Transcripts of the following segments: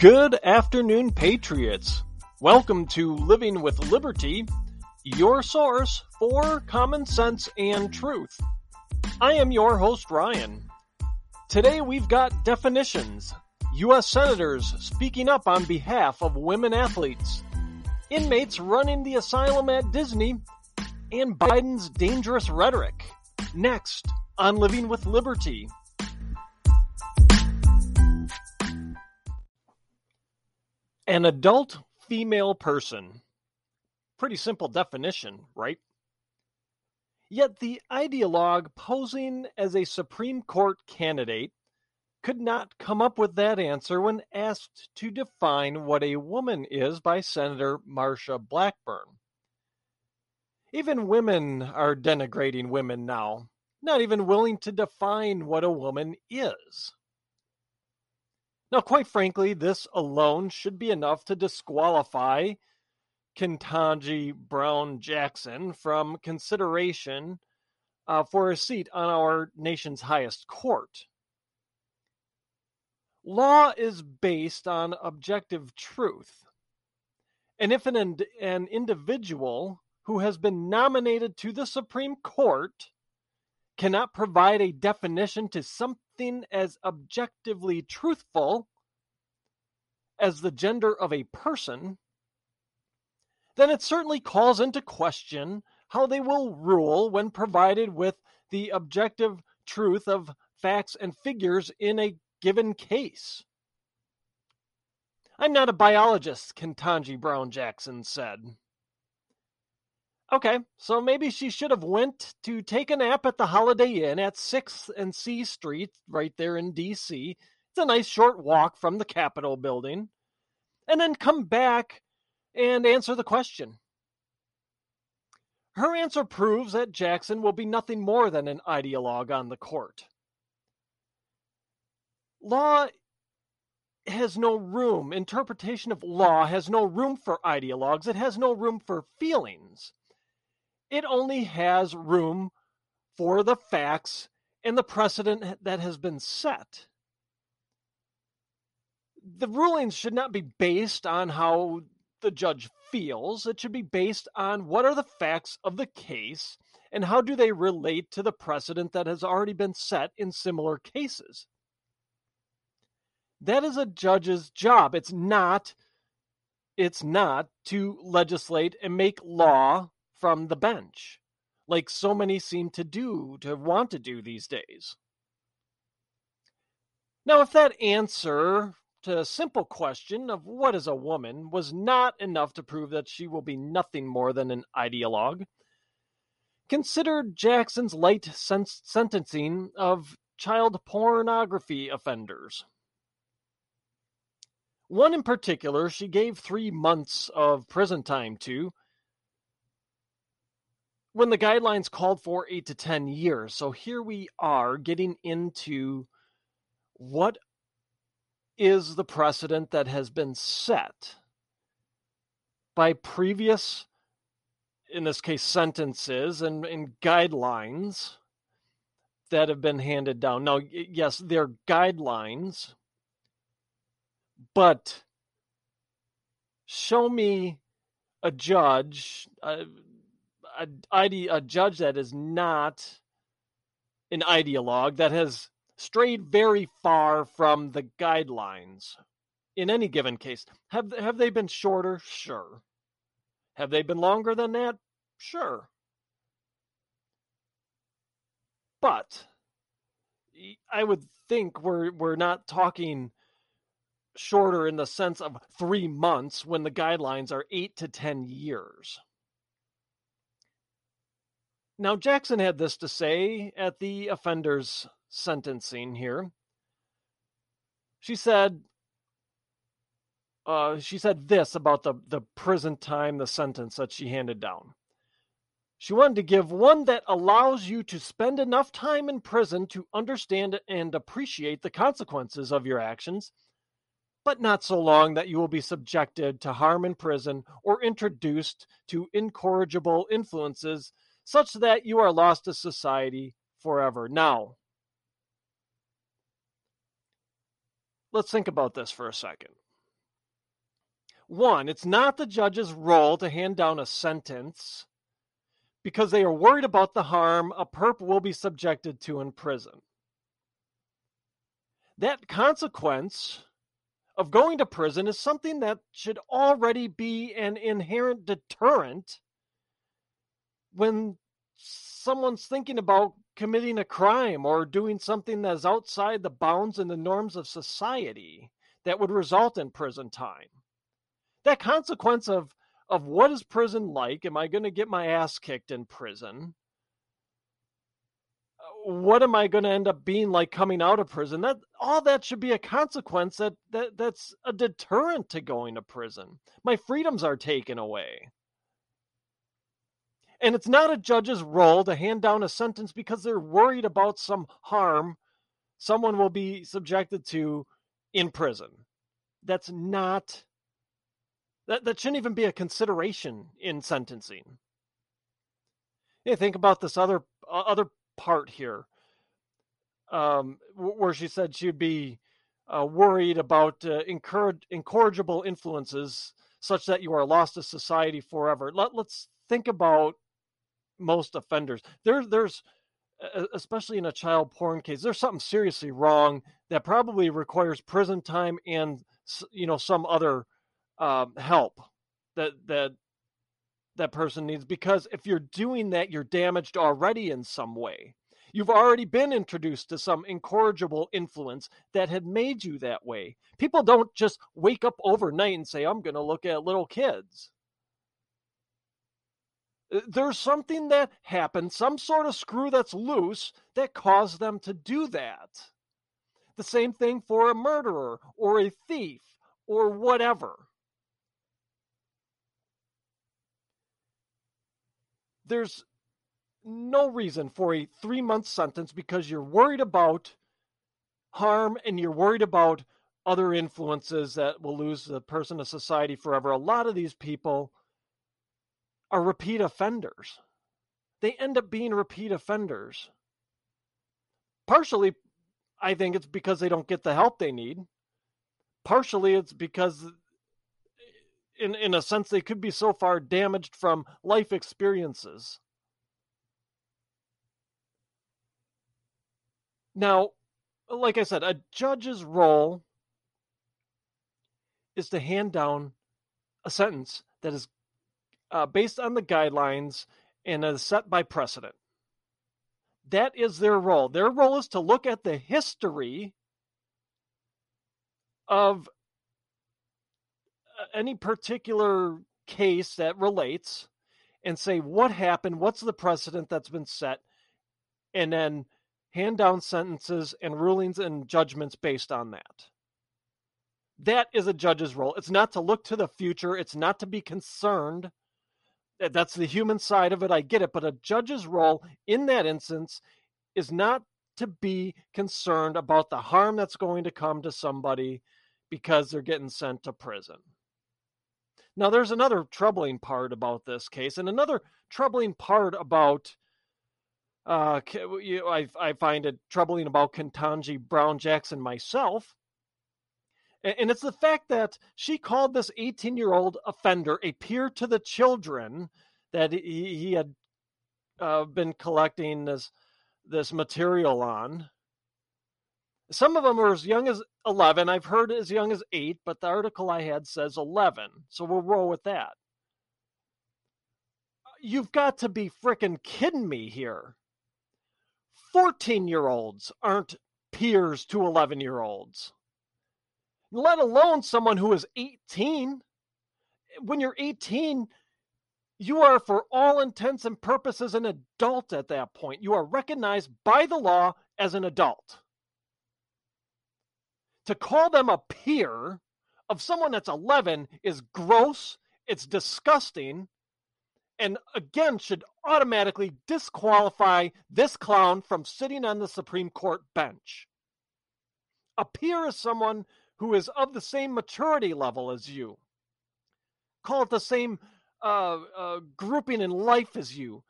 Good afternoon, Patriots. Welcome to Living with Liberty, your source for common sense and truth. I am your host, Ryan. Today we've got definitions, U.S. Senators speaking up on behalf of women athletes, inmates running the asylum at Disney, and Biden's dangerous rhetoric. Next on Living with Liberty. An adult female person. Pretty simple definition, right? Yet the ideologue posing as a Supreme Court candidate could not come up with that answer when asked to define what a woman is by Senator Marsha Blackburn. Even women are denigrating women now, not even willing to define what a woman is. Now, quite frankly, this alone should be enough to disqualify Ketanji Brown Jackson from consideration uh, for a seat on our nation's highest court. Law is based on objective truth. And if an, an individual who has been nominated to the Supreme Court cannot provide a definition to something as objectively truthful as the gender of a person, then it certainly calls into question how they will rule when provided with the objective truth of facts and figures in a given case. I'm not a biologist, Ketanji Brown Jackson said. Okay, so maybe she should have went to take a nap at the Holiday Inn at 6th and C Street right there in DC. It's a nice short walk from the Capitol building. And then come back and answer the question. Her answer proves that Jackson will be nothing more than an ideologue on the court. Law has no room, interpretation of law has no room for ideologues, it has no room for feelings it only has room for the facts and the precedent that has been set. The rulings should not be based on how the judge feels. It should be based on what are the facts of the case and how do they relate to the precedent that has already been set in similar cases. That is a judge's job. It's not it's not to legislate and make law from the bench, like so many seem to do, to want to do these days. Now, if that answer to a simple question of what is a woman was not enough to prove that she will be nothing more than an ideologue, consider Jackson's light sen- sentencing of child pornography offenders. One in particular, she gave three months of prison time to when the guidelines called for eight to 10 years. So here we are getting into what is the precedent that has been set by previous, in this case, sentences and, and guidelines that have been handed down. Now, yes, they're guidelines, but show me a judge, uh, a, ide- a judge that is not an ideologue that has strayed very far from the guidelines in any given case. Have have they been shorter? Sure. Have they been longer than that? Sure. But I would think we're we're not talking shorter in the sense of 3 months when the guidelines are 8 to 10 years. Now, Jackson had this to say at the offender's sentencing here. She said, uh, she said this about the, the prison time, the sentence that she handed down. She wanted to give one that allows you to spend enough time in prison to understand and appreciate the consequences of your actions, but not so long that you will be subjected to harm in prison or introduced to incorrigible influences such that you are lost to society forever. Now, let's think about this for a second. one, it's not the judge's role to hand down a sentence because they are worried about the harm a perp will be subjected to in prison. That consequence of going to prison is something that should already be an inherent deterrent when someone's thinking about committing a crime or doing something that's outside the bounds and the norms of society that would result in prison time. That consequence of of what is prison like? Am I going to get my ass kicked in prison? Uh, what am I going to end up being like coming out of prison? That all that should be a consequence that, that that's a deterrent to going to prison. My freedoms are taken away. And it's not a judge's role to hand down a sentence because they're worried about some harm someone will be subjected to in prison. That's not that that shouldn't even be a consideration in sentencing. Yeah, think about this other uh, other part here, um, where she said she'd be uh, worried about uh, encourage, incorrigible influences such that you are lost to society forever. Let, let's think about most offenders. There, there's especially in a child porn case, there's something seriously wrong that probably requires prison time and you know some other um, help that that that person needs because if you're doing that, you're damaged already in some way. You've already been introduced to some incorrigible influence that had made you that way. People don't just wake up overnight and say, I'm going to look at little kids. Uh, there's something that happened, some sort of screw that's loose that caused them to do that. The same thing for a murderer or a thief or whatever. there's no reason for a three month sentence because you're worried about harm and you're worried about other influences that will lose the person to society forever. A lot of these people are repeat offenders. They end up being repeat offenders. Partially, I think it's because they don't get the help they need. Partially, it's because eh, in in a sense they could be so far damaged from life experiences now like i said a judge's role is to hand down a sentence that is uh, based on the guidelines and is set by precedent that is their role their role is to look at the history of any particular case that relates and say what happened, what's the precedent that's been set, and then hand down sentences and rulings and judgments based on that. That is a judge's role. It's not to look to the future, it's not to be concerned. That's the human side of it. I get it. But a judge's role in that instance is not to be concerned about the harm that's going to come to somebody because they're getting sent to prison. Now, there's another troubling part about this case, and another troubling part about. Uh, I, I find it troubling about Ketanji Brown Jackson myself. And it's the fact that she called this 18 year old offender a peer to the children that he, he had uh, been collecting this this material on. Some of them are as young as 11. I've heard as young as 8, but the article I had says 11. So we'll roll with that. You've got to be freaking kidding me here. 14 year olds aren't peers to 11 year olds, let alone someone who is 18. When you're 18, you are, for all intents and purposes, an adult at that point. You are recognized by the law as an adult to call them a peer of someone that's 11 is gross, it's disgusting, and again should automatically disqualify this clown from sitting on the Supreme Court bench. A peer is someone who is of the same maturity level as you. Call it the same uh, uh, grouping in life as you.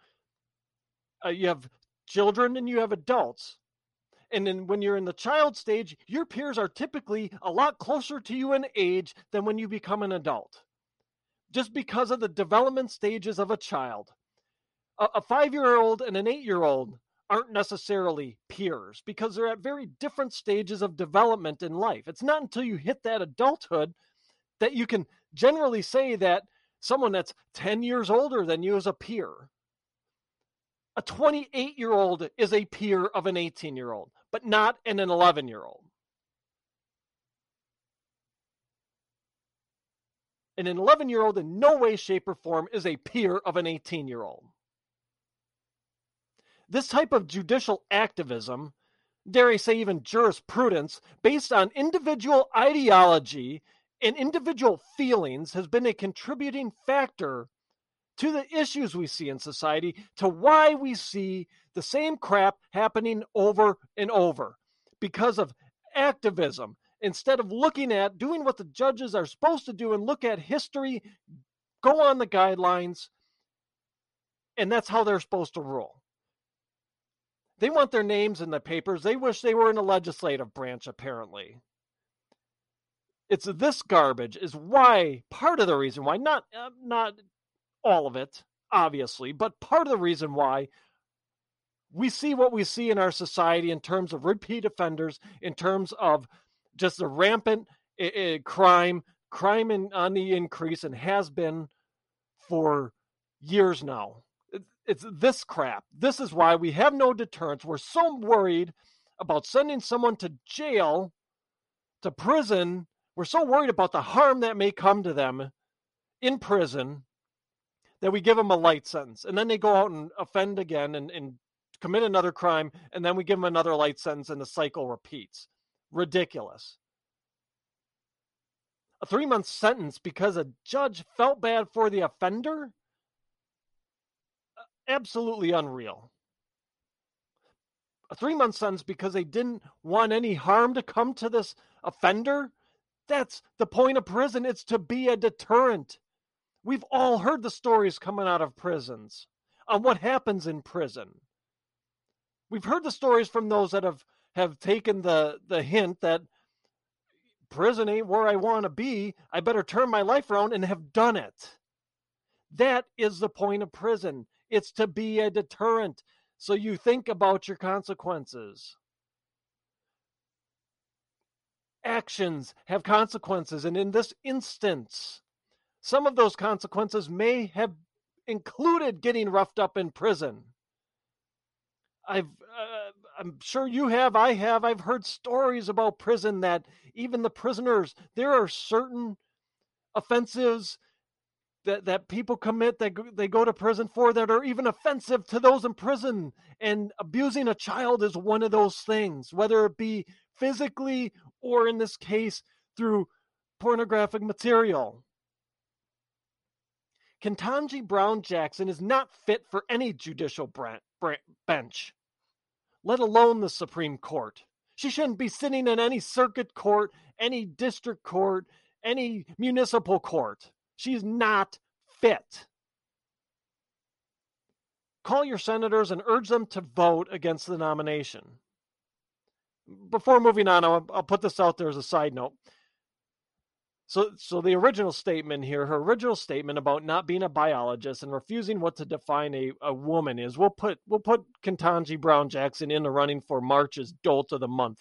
Uh, you have children and you have adults. And then when you're in the child stage, your peers are typically a lot closer to you in age than when you become an adult. just because of the development stages of a child. A, a five year old and an eight year old aren't necessarily peers because they're at very different stages of development in life. It's not until you hit that adulthood that you can generally say that someone that's 10 years older than you is a peer. A 28 year old is a peer of an 18 year old, but not an 11 year old. And an 11 year old in no way, shape, or form is a peer of an 18 year old. This type of judicial activism, dare I say even jurisprudence, based on individual ideology and individual feelings, has been a contributing factor to the issues we see in society, to why we see the same crap happening over and over because of activism. Instead of looking at doing what the judges are supposed to do and look at history, go on the guidelines, and that's how they're supposed to rule. They want their names in the papers. They wish they were in the legislative branch, apparently. It's this garbage is why part of the reason why not uh, not all of it obviously, but part of the reason why we see what we see in our society in terms of repeat offenders, in terms of just the rampant uh, crime, crime in, on the increase, and has been for years now it's this crap. This is why we have no deterrence. We're so worried about sending someone to jail, to prison. We're so worried about the harm that may come to them in prison that we give them a light sentence. And then they go out and offend again and, and commit another crime. And then we give them another light sentence and the cycle repeats. Ridiculous. A three month sentence because a judge felt bad for the offender? Absolutely unreal. A three month sentence because they didn't want any harm to come to this offender? That's the point of prison. It's to be a deterrent. We've all heard the stories coming out of prisons on what happens in prison. We've heard the stories from those that have, have taken the, the hint that prison ain't where I want to be. I better turn my life around and have done it. That is the point of prison. It's to be a deterrent. So you think about your consequences. Actions have consequences. And in this instance, some of those consequences may have included getting roughed up in prison. I've, uh, I'm sure you have, I have, I've heard stories about prison that even the prisoners, there are certain offenses that, that people commit that they go to prison for that are even offensive to those in prison. And abusing a child is one of those things, whether it be physically or in this case through pornographic material. Ketanji Brown Jackson is not fit for any judicial bench, let alone the Supreme Court. She shouldn't be sitting in any circuit court, any district court, any municipal court. She's not fit. Call your senators and urge them to vote against the nomination. Before moving on, I'll, I'll put this out there as a side note. So, so the original statement here, her original statement about not being a biologist and refusing what to define a, a woman is, we'll put we'll put Ketanji Brown Jackson in the running for March's Dolt of the Month.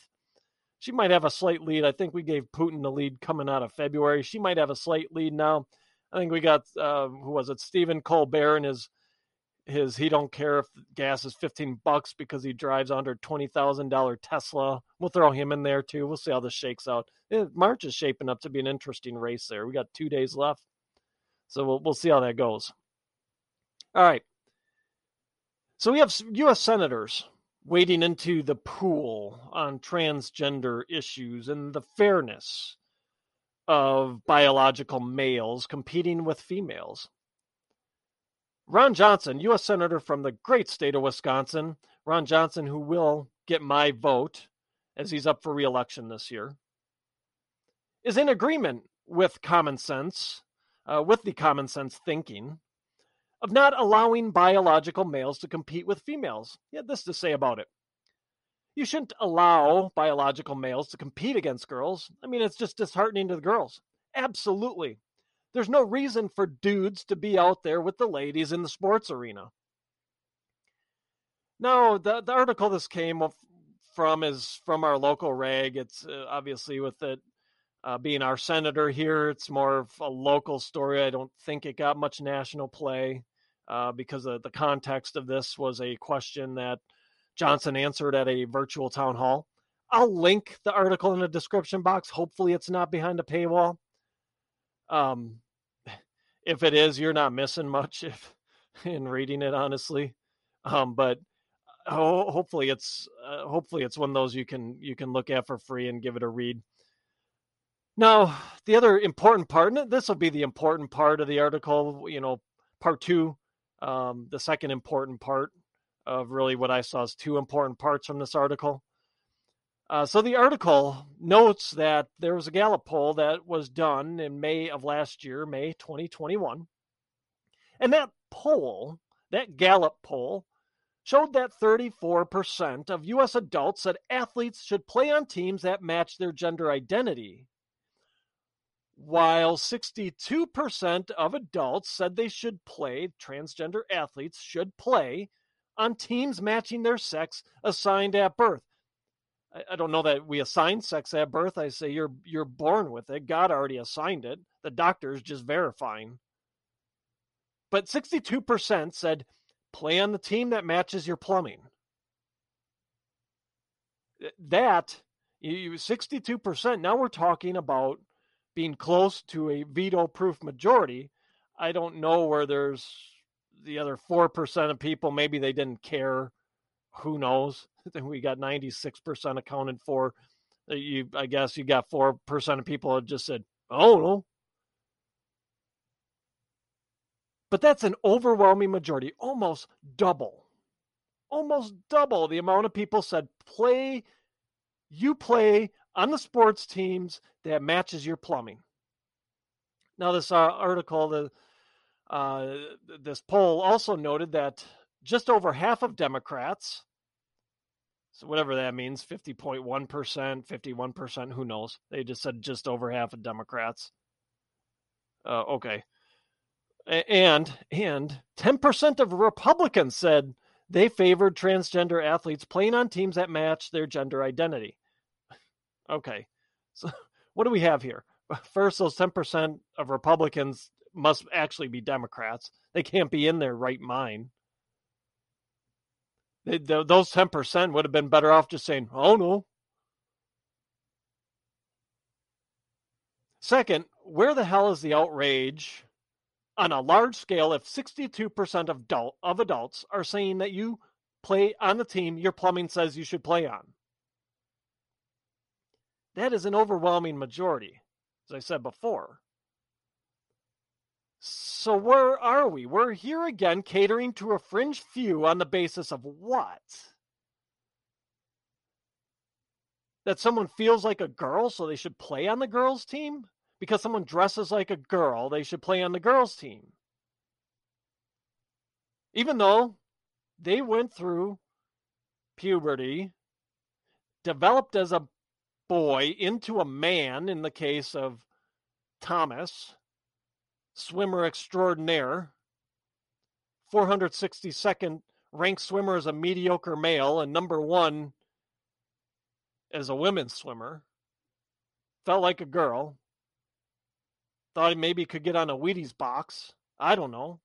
She might have a slight lead. I think we gave Putin the lead coming out of February. She might have a slight lead now. I think we got uh, who was it? Stephen Colbert and his his he don't care if gas is 15 bucks because he drives under $20,000 Tesla. We'll throw him in there too. We'll see how this shakes out. It, March is shaping up to be an interesting race there. We got 2 days left. So we'll we'll see how that goes. All right. So we have US senators wading into the pool on transgender issues and the fairness of biological males competing with females. Ron Johnson, U.S. Senator from the great state of Wisconsin, Ron Johnson, who will get my vote as he's up for reelection this year, is in agreement with common sense, uh, with the common sense thinking of not allowing biological males to compete with females. He had this to say about it you shouldn't allow biological males to compete against girls. I mean, it's just disheartening to the girls. Absolutely. There's no reason for dudes to be out there with the ladies in the sports arena. No, the, the article this came from is from our local rag. It's uh, obviously with it uh, being our senator here, it's more of a local story. I don't think it got much national play uh, because the context of this was a question that Johnson answered at a virtual town hall. I'll link the article in the description box. Hopefully, it's not behind a paywall. Um, if it is, you're not missing much if in reading it, honestly. Um, but ho- hopefully, it's uh, hopefully it's one of those you can you can look at for free and give it a read. Now, the other important part, and this will be the important part of the article, you know, part two, um, the second important part of really what I saw as two important parts from this article. Uh, so the article notes that there was a Gallup poll that was done in May of last year, May 2021. And that poll, that Gallup poll, showed that 34% of U.S. adults said athletes should play on teams that match their gender identity, while 62% of adults said they should play, transgender athletes should play on teams matching their sex assigned at birth. I, I don't know that we assign sex at birth. I say you're you're born with it. God already assigned it. The doctor is just verifying. But 62% said play on the team that matches your plumbing. That you 62%. Now we're talking about being close to a veto proof majority. I don't know where there's the other 4% of people, maybe they didn't care. Who knows? Then we got 96% accounted for. Uh, you, I guess you got 4% of people that just said, oh, no. But that's an overwhelming majority, almost double. Almost double the amount of people said, play, you play on the sports teams that matches your plumbing. Now, this uh, article, the uh, this poll also noted that just over half of Democrats, so whatever that means, 50.1%, 51%, who knows? They just said just over half of Democrats. Uh, okay. And and 10% of Republicans said they favored transgender athletes playing on teams that match their gender identity. Okay. So what do we have here? First, those 10% of Republicans must actually be Democrats. They can't be in their right mind. They, those 10% would have been better off just saying, oh no. Second, where the hell is the outrage on a large scale if 62% of, adult, of adults are saying that you play on the team your plumbing says you should play on? That is an overwhelming majority, as I said before. So where are we? We're here again catering to a fringe few on the basis of what? That someone feels like a girl, so they should play on the girls' team? Because someone dresses like a girl, they should play on the girls' team. Even though they went through puberty, developed as a boy into a man in the case of Thomas, swimmer extraordinaire, 462nd ranked swimmer as a mediocre male, and number one as a women's swimmer. Felt like a girl. Thought he maybe could get on a Wheaties box. I don't know.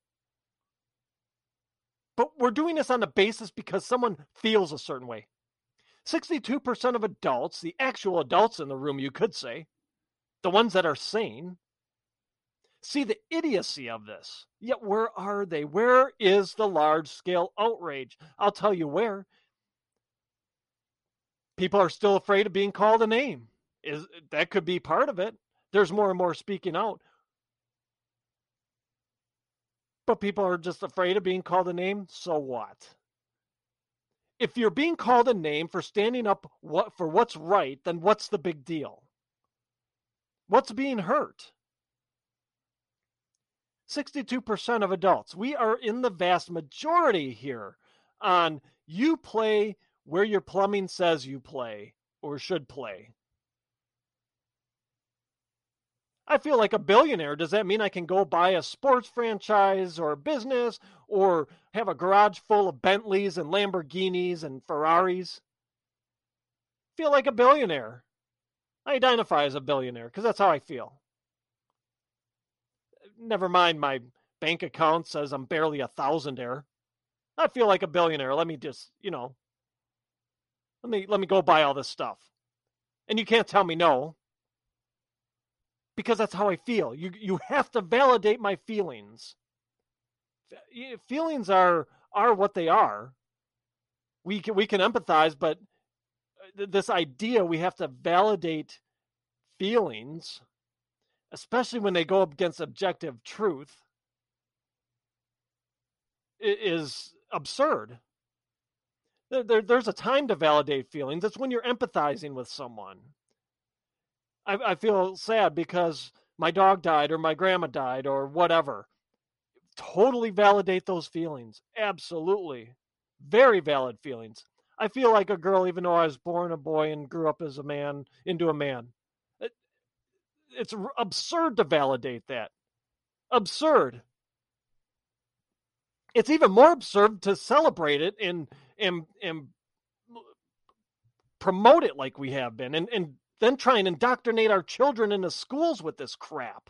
But we're doing this on the basis because someone feels a certain way. 62% of adults, the actual adults in the room, you could say, the ones that are sane, see the idiocy of this. Yet, where are they? Where is the large scale outrage? I'll tell you where. People are still afraid of being called a name. Is that could be part of it. There's more and more speaking out. But people are just afraid of being called a name, so what? If you're being called a name for standing up what for what's right, then what's the big deal? What's being hurt? 62% of adults. We are in the vast majority here on you play where your plumbing says you play or should play. I feel like a billionaire. Does that mean I can go buy a sports franchise or a business or have a garage full of Bentleys and Lamborghinis and Ferraris? Feel like a billionaire. I identify as a billionaire because that's how I feel. Never mind my bank account says I'm barely a thousandaire. I feel like a billionaire. Let me just, you know, let me let me go buy all this stuff. And you can't tell me no because that's how I feel. You you have to validate my feelings. Feelings are are what they are. We can we can empathize, but uh, this idea we have to validate feelings, especially when they go up against objective truth, is absurd. There, there, there's a time to validate feelings. It's when you're empathizing with someone. I, I feel sad because my dog died or my grandma died or whatever. Totally validate those feelings. Absolutely. Very valid feelings. I feel like a girl, even though I was born a boy and grew up as a man into a man. It, it's absurd to validate that. Absurd. It's even more absurd to celebrate it and and and promote it like we have been and, and then try and indoctrinate our children into schools with this crap.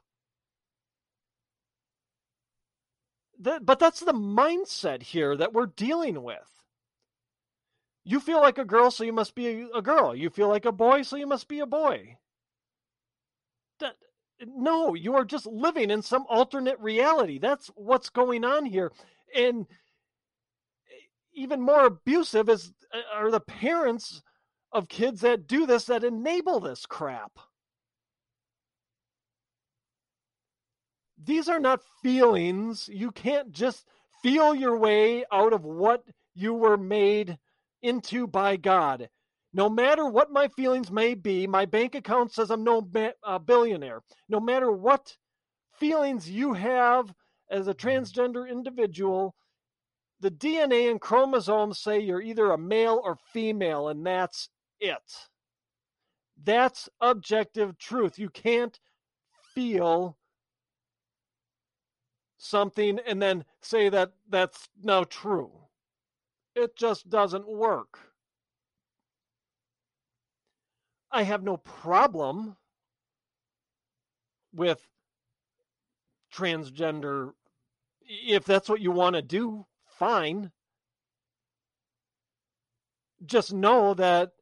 The, but that's the mindset here that we're dealing with. You feel like a girl, so you must be a girl. You feel like a boy, so you must be a boy. No, you are just living in some alternate reality. That's what's going on here. And even more abusive is uh, are the parents of kids that do this that enable this crap. These are not feelings. You can't just feel your way out of what you were made into by God. No matter what my feelings may be, my bank account says I'm no uh, billionaire. No matter what feelings you have as a mm-hmm. transgender individual, the DNA and chromosomes say you're either a male or female, and that's it. That's objective truth. You can't feel something and then say that that's now true. It just doesn't work. I have no problem with transgender. If that's what you want to do, fine. Just know that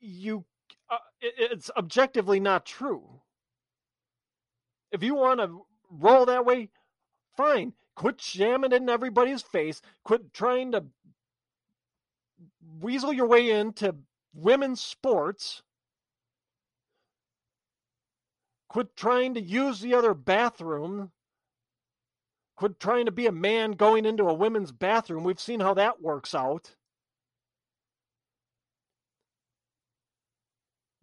you uh, it's objectively not true. If you want to roll that way, fine. Quit jamming it in everybody's face. Quit trying to weasel your way into women's sports. Quit trying to use the other bathroom. Quit trying to be a man going into a women's bathroom. We've seen how that works out.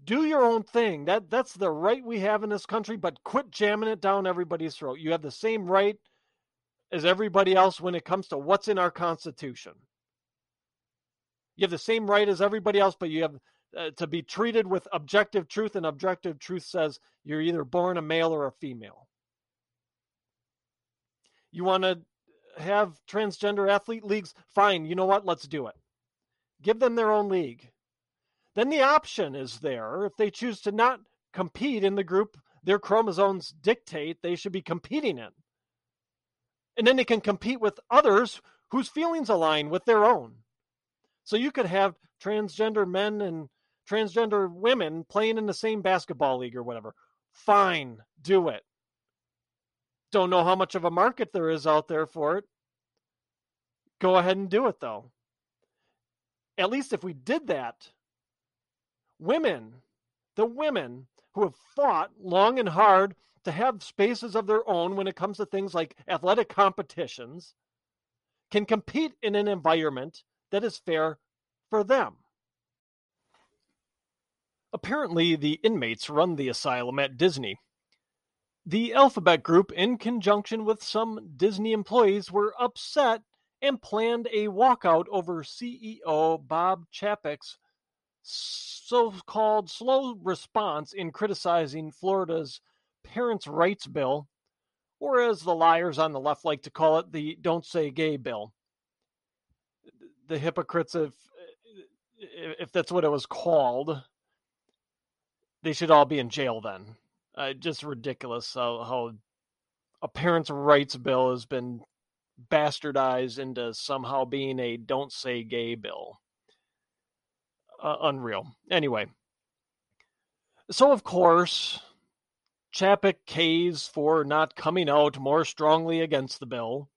do your own thing. That that's the right we have in this country, but quit jamming it down everybody's throat. You have the same right as everybody else when it comes to what's in our constitution. You have the same right as everybody else, but you have uh, to be treated with objective truth and objective truth says you're either born a male or a female. You want to have transgender athlete leagues? Fine. You know what? Let's do it. Give them their own league then the option is there. If they choose to not compete in the group their chromosomes dictate they should be competing in. And then they can compete with others whose feelings align with their own. So you could have transgender men and transgender women playing in the same basketball league or whatever. Fine, do it. Don't know how much of a market there is out there for it. Go ahead and do it though. At least if we did that, women, the women who have fought long and hard to have spaces of their own when it comes to things like athletic competitions, can compete in an environment that is fair for them. Apparently, the inmates run the asylum at Disney. The Alphabet Group, in conjunction with some Disney employees, were upset and planned a walkout over CEO Bob Chapek's so called slow response in criticizing Florida's Parents' Rights Bill, or as the liars on the left like to call it, the Don't Say Gay Bill. The hypocrites, if, if that's what it was called, they should all be in jail then. Uh, just ridiculous how, how a parents' rights bill has been bastardized into somehow being a don't say gay bill. Uh, unreal. Anyway, so of course, Chapek caves for not coming out more strongly against the bill.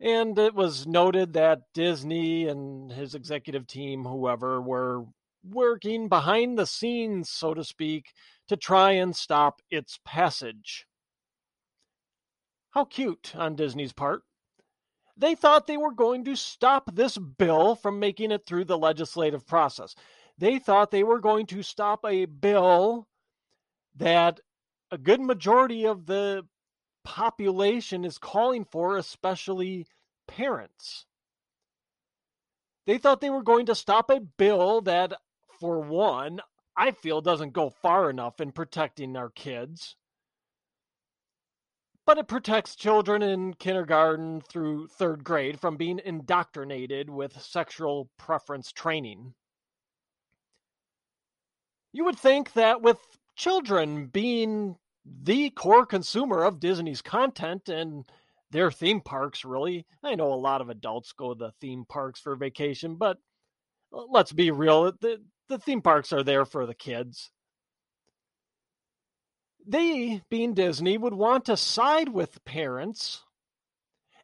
And it was noted that Disney and his executive team, whoever, were working behind the scenes, so to speak, to try and stop its passage. How cute on Disney's part. They thought they were going to stop this bill from making it through the legislative process. They thought they were going to stop a bill that a good majority of the population is calling for, especially parents. They thought they were going to stop a bill that, for one, I feel doesn't go far enough in protecting our kids but it protects children in kindergarten through third grade from being indoctrinated with sexual preference training. You would think that with children being the core consumer of Disney's content and their theme parks, really, I know a lot of adults go to the theme parks for vacation, but uh, let's be real, the, the theme parks are there for the kids they, being Disney, would want to side with parents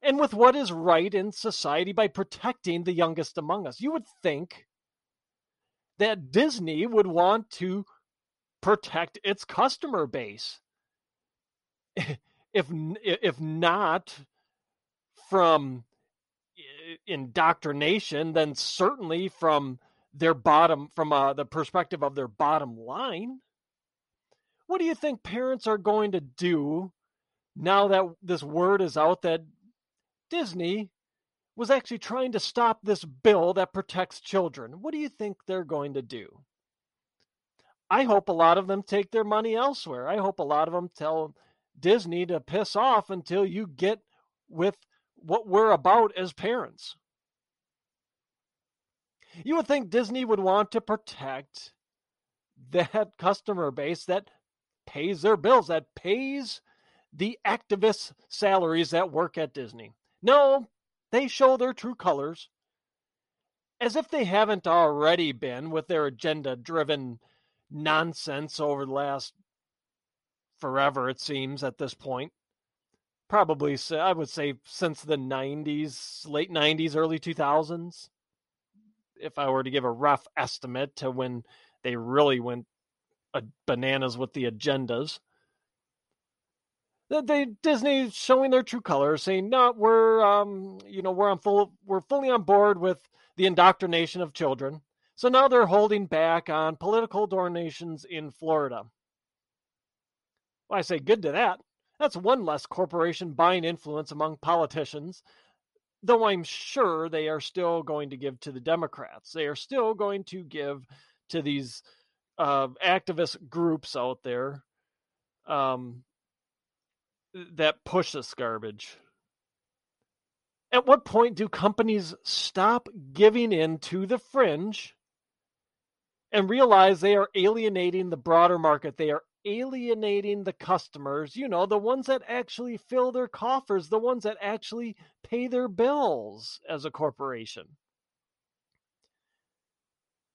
and with what is right in society by protecting the youngest among us. You would think that Disney would want to protect its customer base. If if not from indoctrination, then certainly from their bottom from uh, the perspective of their bottom line. What do you think parents are going to do now that this word is out that Disney was actually trying to stop this bill that protects children? What do you think they're going to do? I hope a lot of them take their money elsewhere. I hope a lot of them tell Disney to piss off until you get with what we're about as parents. You would think Disney would want to protect that customer base that pays their bills, that pays the activists' salaries that work at Disney. No, they show their true colors. As if they haven't already been with their agenda driven nonsense over the last forever, it seems, at this point. Probably, I would say, since the 90s, late 90s, early 2000s. If I were to give a rough estimate to when they really went uh, bananas with the agendas. They Disney showing their true colors, saying, "No, we're um, you know, we're on full, we're fully on board with the indoctrination of children." So now they're holding back on political donations in Florida. Well, I say good to that. That's one less corporation buying influence among politicians, though I'm sure they are still going to give to the Democrats. They are still going to give to these uh, activist groups out there um, that push this garbage. At what point do companies stop giving in to the fringe and realize they are alienating the broader market? They are alienating the customers, you know, the ones that actually fill their coffers, the ones that actually pay their bills as a corporation.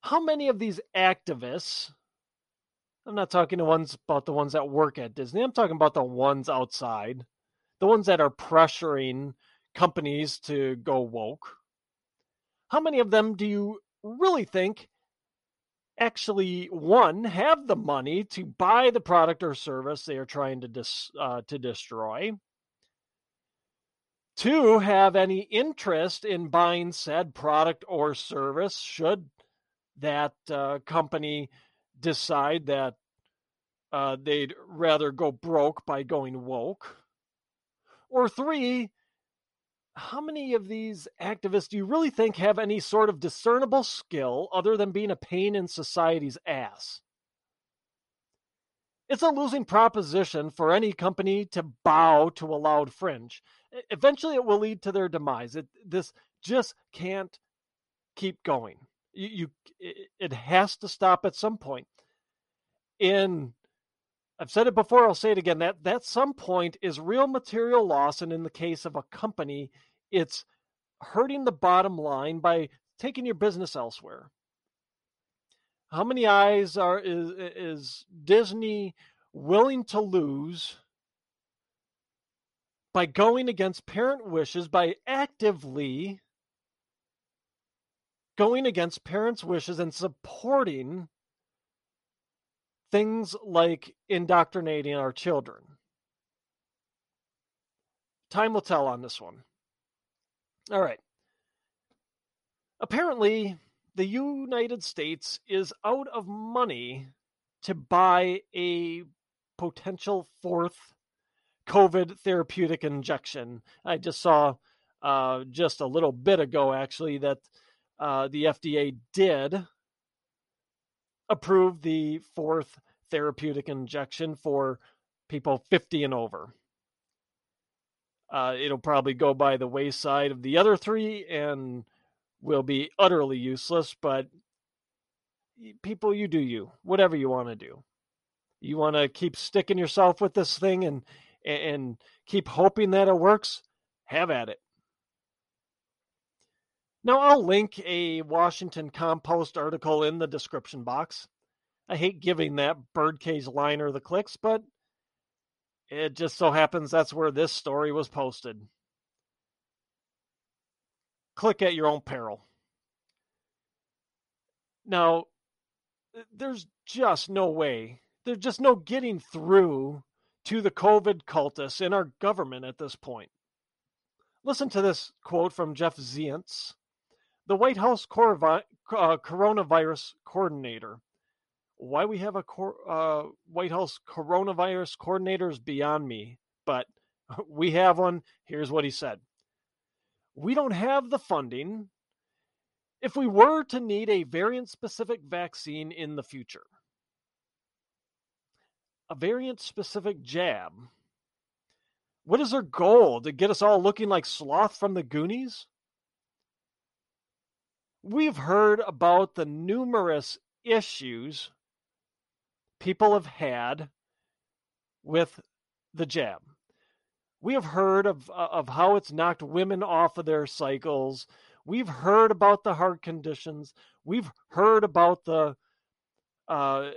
How many of these activists i'm not talking the ones about the ones that work at disney i'm talking about the ones outside the ones that are pressuring companies to go woke. How many of them do you really think actually one have the money to buy the product or service they are trying to dis, uh, to destroy two have any interest in buying said product or service should that uh, company decide that uh, they'd rather go broke by going woke? Or three, how many of these activists do you really think have any sort of discernible skill other than being a pain in society's ass? It's a losing proposition for any company to bow to a loud fringe. Eventually, it will lead to their demise. It, this just can't keep going. You, you, it has to stop at some point. In I've said it before, I'll say it again. That that some point is real material loss, and in the case of a company, it's hurting the bottom line by taking your business elsewhere. How many eyes are is is Disney willing to lose by going against parent wishes by actively going against parents' wishes and supporting things like indoctrinating our children. Time will tell on this one. All right. Apparently, the United States is out of money to buy a potential fourth COVID therapeutic injection. I just saw uh, just a little bit ago, actually, that uh, the FDA did approve the fourth therapeutic injection for people 50 and over. Uh, it'll probably go by the wayside of the other three and will be utterly useless, but people, you do you, whatever you want to do. You want to keep sticking yourself with this thing and and keep hoping that it works, have at it. Now, I'll link a Washington Compost article in the description box. I hate giving that birdcage liner the clicks, but it just so happens that's where this story was posted click at your own peril. Now, there's just no way, there's just no getting through to the COVID cultists in our government at this point. Listen to this quote from Jeff Zients, the White House uh, coronavirus coordinator. Why we have a uh, White House coronavirus coordinator is beyond me, but we have one. Here's what he said we don't have the funding if we were to need a variant specific vaccine in the future. A variant specific jab. What is their goal? To get us all looking like sloth from the Goonies? We've heard about the numerous issues people have had with the jab we have heard of uh, of how it's knocked women off of their cycles. We've heard about the heart conditions. We've heard about the uh,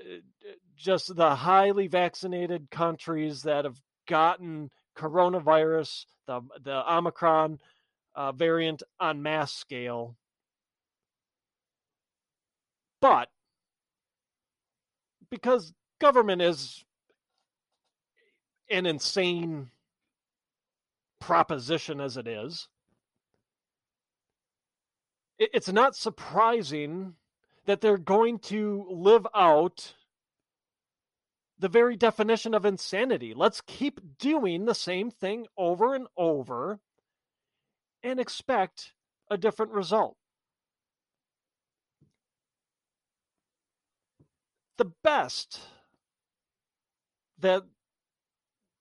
just the highly vaccinated countries that have gotten coronavirus, the the Omicron uh, variant on mass scale. But because government is an insane proposition as it is, it's not surprising that they're going to live out the very definition of insanity. Let's keep doing the same thing over and over and expect a different result. The best that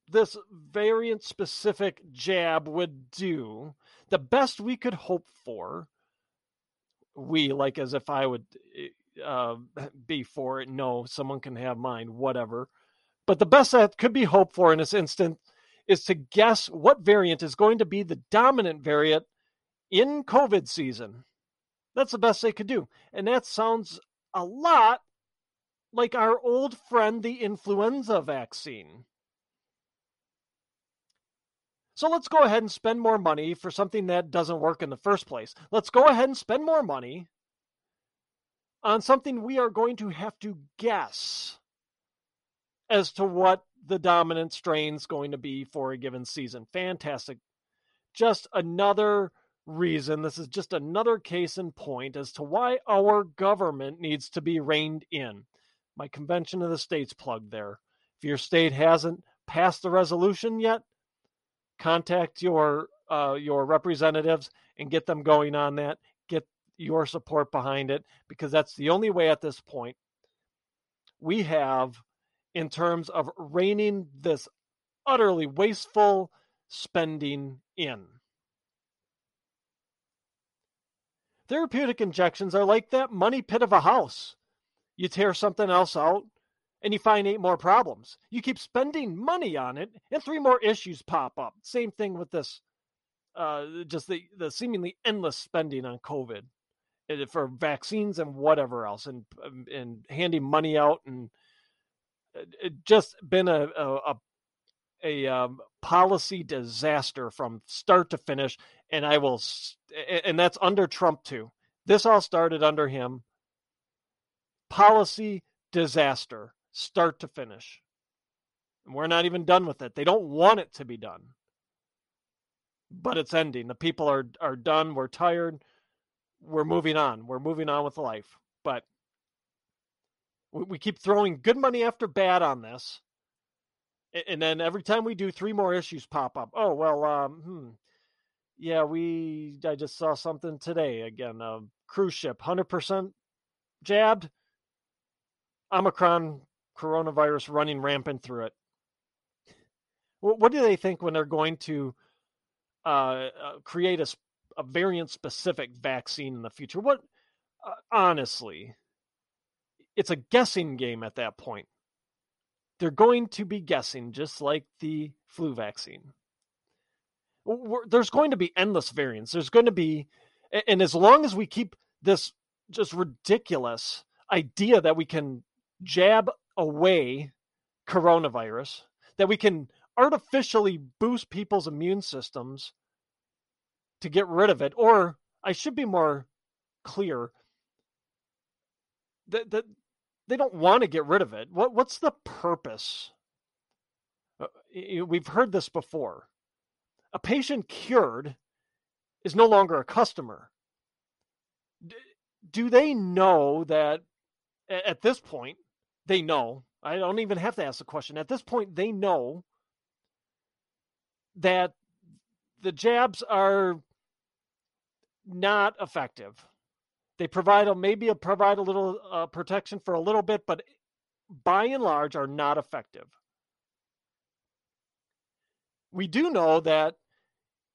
this variant specific jab would do, the best we could hope for, we like as if I would uh, be for it. No, someone can have mine, whatever. But the best that could be hoped for in this instant is to guess what variant is going to be the dominant variant in COVID season. That's the best they could do. And that sounds a lot like our old friend, the influenza vaccine. So let's go ahead and spend more money for something that doesn't work in the first place. Let's go ahead and spend more money on something we are going to have to guess as to what the dominant strain is going to be for a given season. Fantastic. Just another reason, this is just another case in point as to why our government needs to be reined in. My convention of the states plug there. If your state hasn't passed the resolution yet, contact your uh, your representatives and get them going on that. Get your support behind it because that's the only way at this point we have in terms of reining this utterly wasteful spending in. Therapeutic injections are like that money pit of a house. You tear something else out and you find eight more problems. You keep spending money on it and three more issues pop up. Same thing with this uh, just the, the seemingly endless spending on COVID for vaccines and whatever else and um, and handing money out and uh, it just been a a, a, a um, policy disaster from start to finish and I will, and that's under Trump too. This all started under him. Policy disaster, start to finish. And we're not even done with it. They don't want it to be done. But it's ending. The people are are done. We're tired. We're moving on. We're moving on with life. But we, we keep throwing good money after bad on this. And then every time we do, three more issues pop up. Oh well, um, hmm yeah, we I just saw something today again. A cruise ship, hundred percent jabbed. Omicron coronavirus running rampant through it. What do they think when they're going to uh, uh, create a, a variant specific vaccine in the future? What uh, honestly, it's a guessing game at that point. They're going to be guessing just like the flu vaccine there's going to be endless variants. There's going to be, and as long as we keep this just ridiculous idea that we can jab away coronavirus, that we can artificially boost people's immune systems to get rid of it, or I should be more clear that, that they don't want to get rid of it. What what's the purpose? Uh, we've heard this before a patient cured is no longer a customer. do they know that at this point, they know? I don't even have to ask the question. At this point, they know that the jabs are not effective. They provide a, maybe a, provide a little uh, protection for a little bit, but by and large are not effective. We do know that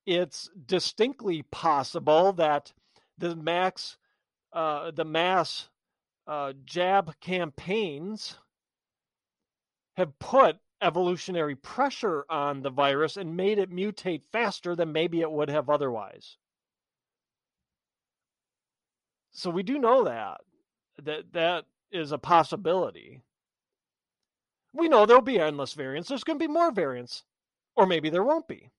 it's distinctly possible that the max, uh, the mass uh, jab campaigns have put evolutionary pressure on the virus and made it mutate faster than maybe it would have otherwise. So we do know that that that is a possibility. We know there'll be endless variants. There's going to be more variants, or maybe there won't be.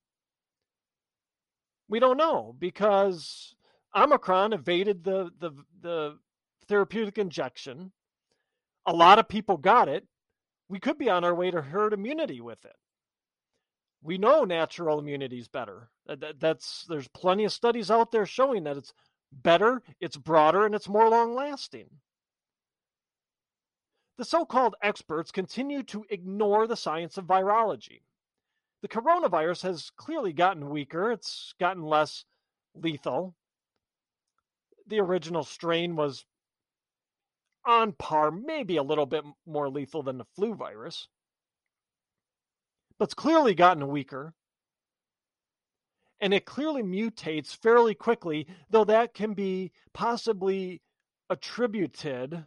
We don't know because Omicron evaded the the the therapeutic injection. A lot of people got it. We could be on our way to herd immunity with it. We know natural immunity is better. That's there's plenty of studies out there showing that it's better, it's broader, and it's more long lasting. The so called experts continue to ignore the science of virology the coronavirus has clearly gotten weaker. It's gotten less lethal. The original strain was on par, maybe a little bit more lethal than the flu virus, but it's clearly gotten weaker. And it clearly mutates fairly quickly, though that can be possibly attributed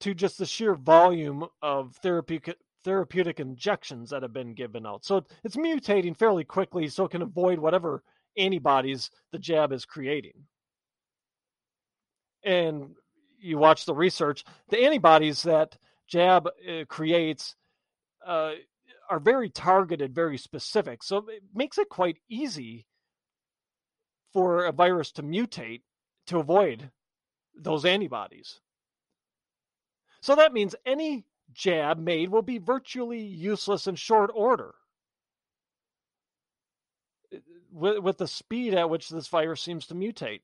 to just the sheer volume of therapeutic therapeutic injections that have been given out. So it's mutating fairly quickly so it can avoid whatever antibodies the jab is creating. And you watch the research, the antibodies that jab uh, creates uh, are very targeted, very specific. So it makes it quite easy for a virus to mutate to avoid those antibodies. So that means any jab made will be virtually useless in short order. With, with the speed at which this virus seems to mutate.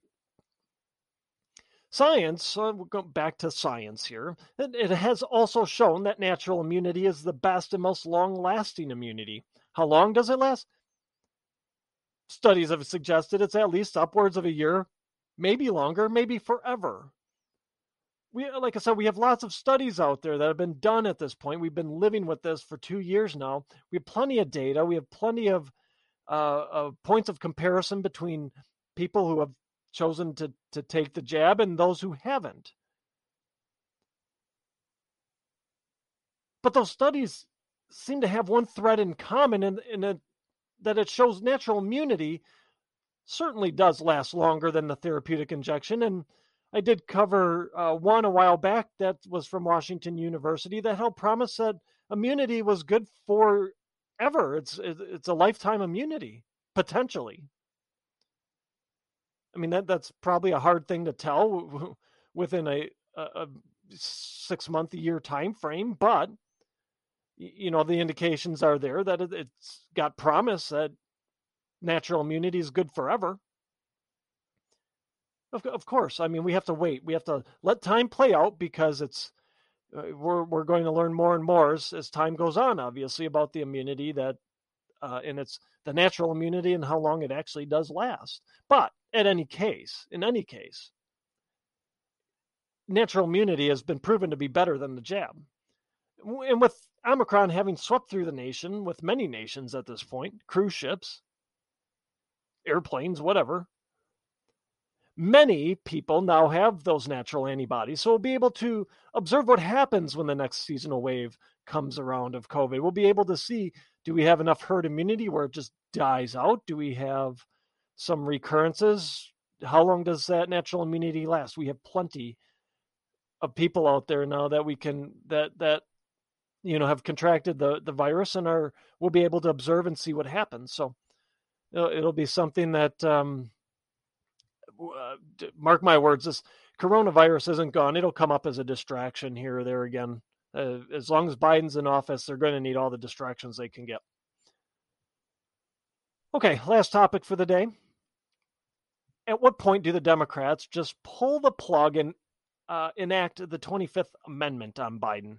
Science, uh, we'll go back to science here, it, it has also shown that natural immunity is the best and most long lasting immunity. How long does it last? Studies have suggested it's at least upwards of a year, maybe longer, maybe forever. we like I said, we have lots of studies out there that have been done at this point. We've been living with this for two years now. We have plenty of data. We have plenty of uh, of points of comparison between people who have chosen to to take the jab and those who haven't. But those studies seem to have one thread in common, and in, in that it shows natural immunity certainly does last longer than the therapeutic injection. And I did cover uh, one a while back that was from Washington University that held promise that immunity was good for ever. It's it's a lifetime immunity potentially. I mean that that's probably a hard thing to tell within a, a, six month year time frame, but you know the indications are there that it's got promise that natural immunity is good forever. Of, of course, I mean we have to wait. We have to let time play out because it's uh, we're we're going to learn more and more as, as time goes on. Obviously, about the immunity that uh, and it's the natural immunity and how long it actually does last. But at any case, in any case, natural immunity has been proven to be better than the jab. And with Omicron having swept through the nation, with many nations at this point, cruise ships, airplanes, whatever, many people now have those natural antibodies. So we'll be able to observe what happens when the next seasonal wave comes around of COVID. We'll be able to see do we have enough herd immunity where it just dies out? Do we have some recurrences? How long does that natural immunity last? We have plenty of people out there now that we can that that you know have contracted the the virus and are we'll be able to observe and see what happens. So it'll, it'll be something that um, uh, mark my words, this coronavirus isn't gone. It'll come up as a distraction here or there again. Uh, as long as Biden's in office, they're going to need all the distractions they can get. Okay, last topic for the day. At what point do the Democrats just pull the plug and uh, enact the 25th Amendment on Biden?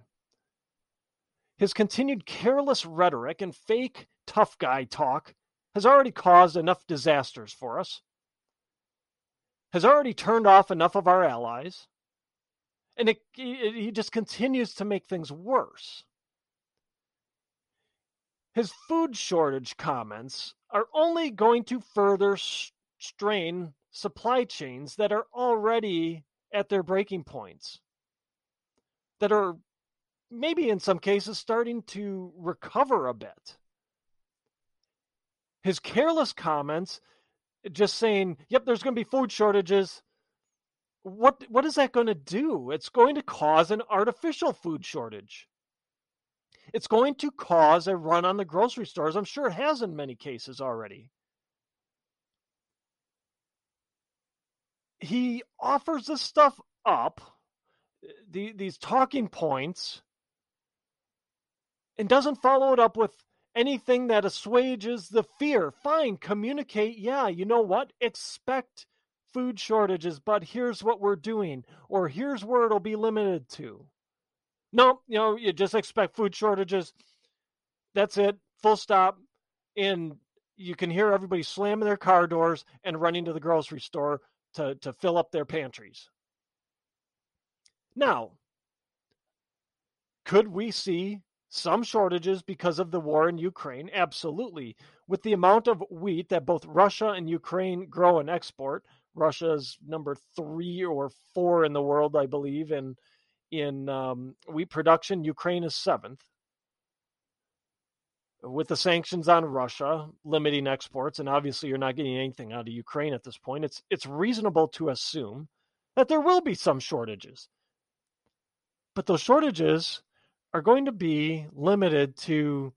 His continued careless rhetoric and fake tough guy talk has already caused enough disasters for us, has already turned off enough of our allies, and it, it, he just continues to make things worse. His food shortage comments are only going to further strain supply chains that are already at their breaking points, that are maybe in some cases starting to recover a bit. His careless comments, just saying, yep, there's going to be food shortages, what what is that going to do? It's going to cause an artificial food shortage. It's going to cause a run on the grocery stores. I'm sure it has in many cases already. He offers this stuff up, the, these talking points, and doesn't follow it up with anything that assuages the fear. Fine, communicate. Yeah, you know what? Expect food shortages, but here's what we're doing, or here's where it'll be limited to. No, you know, you just expect food shortages. That's it, full stop. And you can hear everybody slamming their car doors and running to the grocery store to, to fill up their pantries. Now, could we see some shortages because of the war in Ukraine? Absolutely. With the amount of wheat that both Russia and Ukraine grow and export, Russia's number three or four in the world, I believe, in in um, wheat production. Ukraine is seventh. With the sanctions on Russia limiting exports, and obviously you're not getting anything out of Ukraine at this point, it's it's reasonable to assume that there will be some shortages. But those shortages are going to be limited to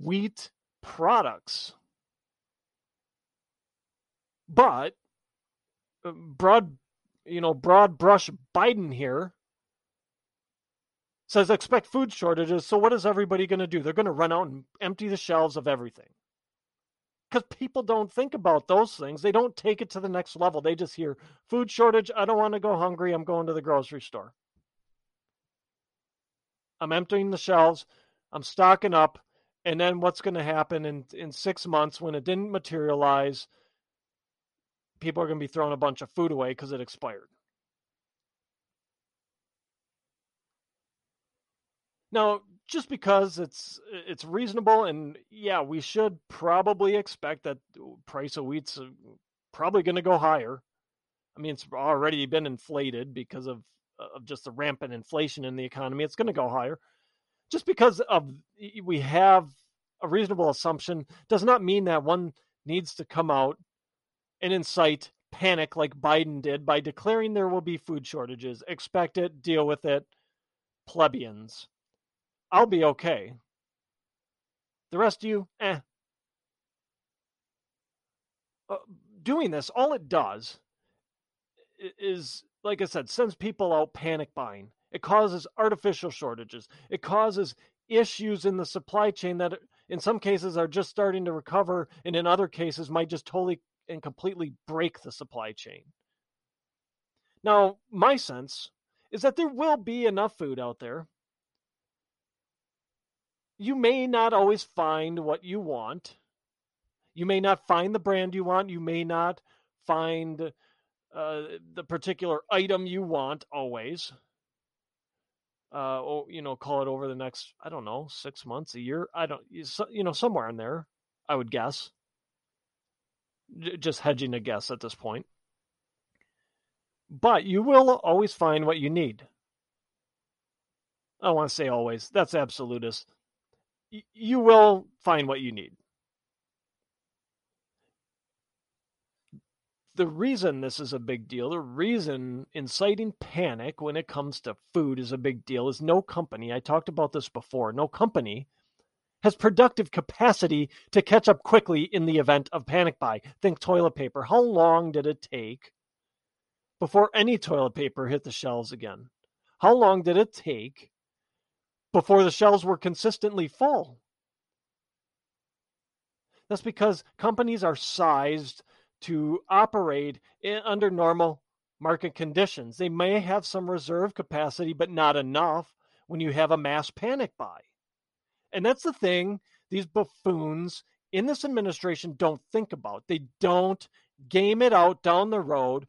wheat products. But uh, broad, you know, broad brush Biden here says expect food shortages. So what is everybody going to do? They're going to run out and empty the shelves of everything. Because people don't think about those things. They don't take it to the next level. They just hear food shortage. I don't want to go hungry. I'm going to the grocery store. I'm emptying the shelves. I'm stocking up. And then what's going to happen in, in six months when it didn't materialize? people are going to be throwing a bunch of food away because it expired. Now, just because it's it's reasonable and yeah, we should probably expect that price of wheat's uh, probably going to go higher. I mean, it's already been inflated because of of just the rampant inflation in the economy. It's going to go higher. Just because of we have a reasonable assumption does not mean that one needs to come out and incite panic like Biden did by declaring there will be food shortages. Expect it, deal with it, plebeians. I'll be okay. The rest of you, eh. Uh, doing this, all it does is, like I said, sends people out panic buying. It causes artificial shortages. It causes issues in the supply chain that, in some cases, are just starting to recover, and in other cases, might just totally and completely break the supply chain. Now, my sense is that there will be enough food out there you may not always find what you want. You may not find the brand you want. You may not find uh, the particular item you want always. Uh, or you know, call it over the next I don't know six months, a year. I don't you know somewhere in there. I would guess. J- just hedging a guess at this point. But you will always find what you need. I want to say always. That's absolutist you will find what you need. The reason this is a big deal, the reason inciting panic when it comes to food is a big deal is no company, I talked about this before, no company has productive capacity to catch up quickly in the event of panic buy. Think toilet paper. How long did it take before any toilet paper hit the shelves again? How long did it take before the shelves were consistently full. That's because companies are sized to operate in, under normal market conditions. They may have some reserve capacity, but not enough when you have a mass panic buy. And that's the thing these buffoons in this administration don't think about. They don't game it out down the road.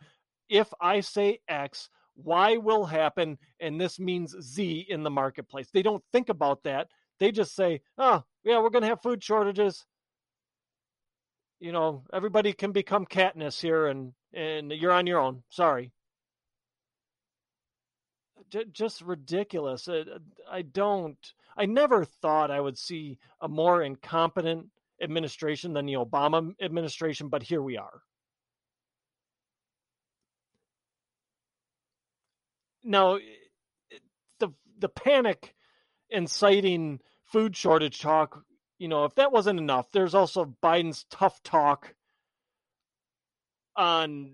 If I say X, Y will happen, and this means Z in the marketplace. They don't think about that. They just say, oh, yeah, we're going to have food shortages. You know, everybody can become Katniss here, and, and you're on your own. Sorry. just ridiculous. Uh, I don't, I never thought I would see a more incompetent administration than the Obama administration, but here we are. Now eh, the the panic inciting food shortage talk you know if that wasn't enough there's also biden's tough talk on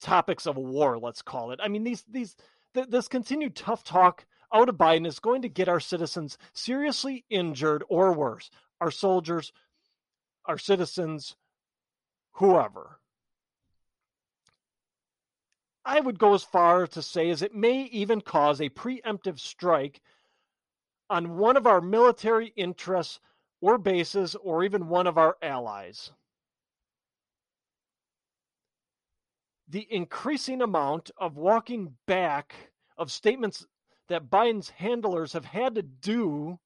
topics of war let's call it. I mean these these th- this continued tough talk out of biden is going to get our citizens seriously injured or worse our soldiers our citizens whoever I would go as far to say as it may even cause a preemptive strike on one of our military interests or bases or even one of our allies. The increasing amount of walking back of statements that Biden's handlers have had to do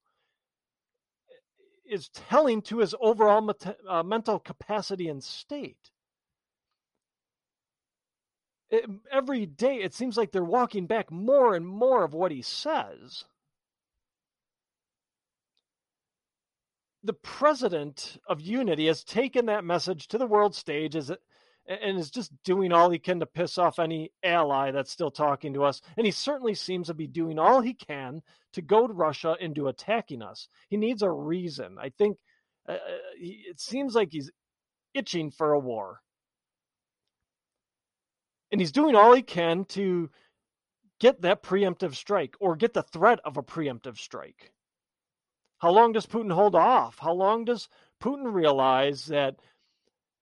is telling to his overall uh, mental capacity and state it, every day it seems like they're walking back more and more of what he says. The president of Unity has taken that message to the world stage as it, and is just doing all he can to piss off any ally that's still talking to us. And he certainly seems to be doing all he can to go to Russia into attacking us. He needs a reason. I think uh, uh it seems like he's itching for a war and he's doing all he can to get that preemptive strike or get the threat of a preemptive strike. How long does Putin hold off? How long does Putin realize that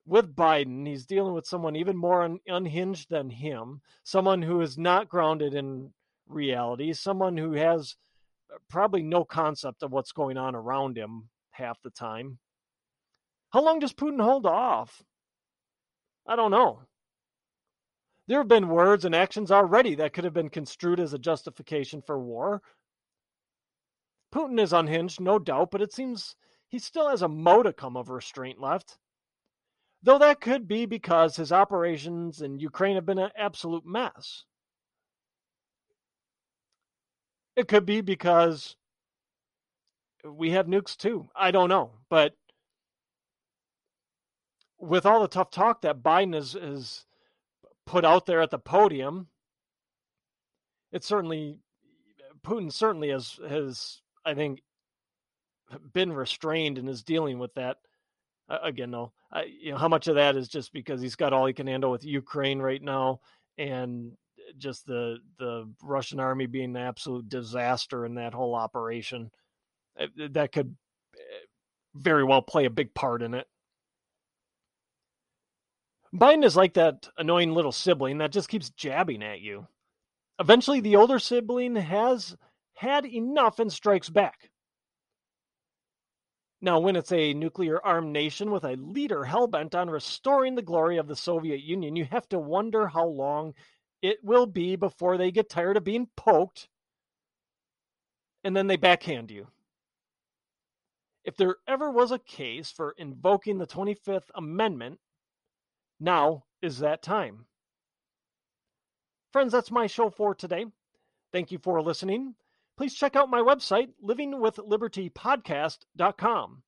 with Biden, he's dealing with someone even more un- unhinged than him, someone who is not grounded in reality, someone who has uh, probably no concept of what's going on around him half the time. How long does Putin hold off? I don't know. There have been words and actions already that could have been construed as a justification for war. Putin is unhinged, no doubt, but it seems he still has a modicum of restraint left. Though that could be because his operations in Ukraine have been an absolute mess. It could be because we have nukes too. I don't know. But with all the tough talk that Biden is, has put out there at the podium, it certainly Putin certainly has has I think been restrained and is dealing with that. Uh, again, no, you know how much of that is just because he's got all he can handle with Ukraine right now, and just the the Russian army being an absolute disaster in that whole operation. Uh, that could uh, very well play a big part in it. Biden is like that annoying little sibling that just keeps jabbing at you. Eventually, the older sibling has had enough and strikes back. Now, when it's a nuclear armed nation with a leader hellbent on restoring the glory of the Soviet Union, you have to wonder how long it will be before they get tired of being poked and then they backhand you. If there ever was a case for invoking the 25th Amendment, now is that time. Friends, that's my show for today. Thank you for listening. Please check out my website, livingwithlibertypodcast.com.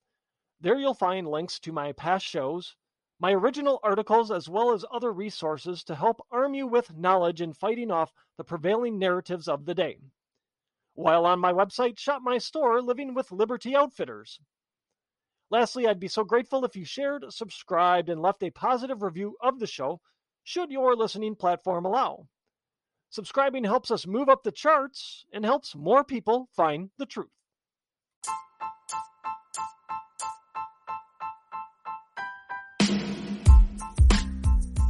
There you'll find links to my past shows, my original articles, as well as other resources to help arm you with knowledge in fighting off the prevailing narratives of the day. While on my website, shop my store, Living with Liberty Outfitters. Lastly, I'd be so grateful if you shared, subscribed, and left a positive review of the show, should your listening platform allow. Subscribing helps us move up the charts and helps more people find the truth.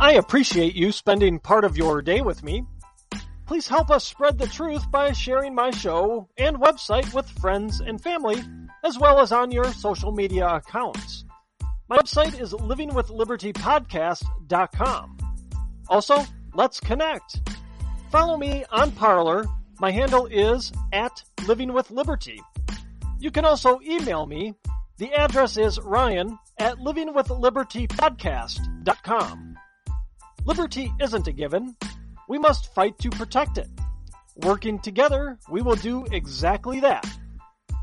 I appreciate you spending part of your day with me. Please help us spread the truth by sharing my show and website with friends and family, as well as on your social media accounts. My website is livingwithlibertypodcast.com. Also, let's connect. Follow me on Parler. My handle is at livingwithliberty. You can also email me. The address is ryan at livingwithlibertypodcast.com. Liberty isn't a given. We must fight to protect it. Working together, we will do exactly that.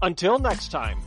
Until next time.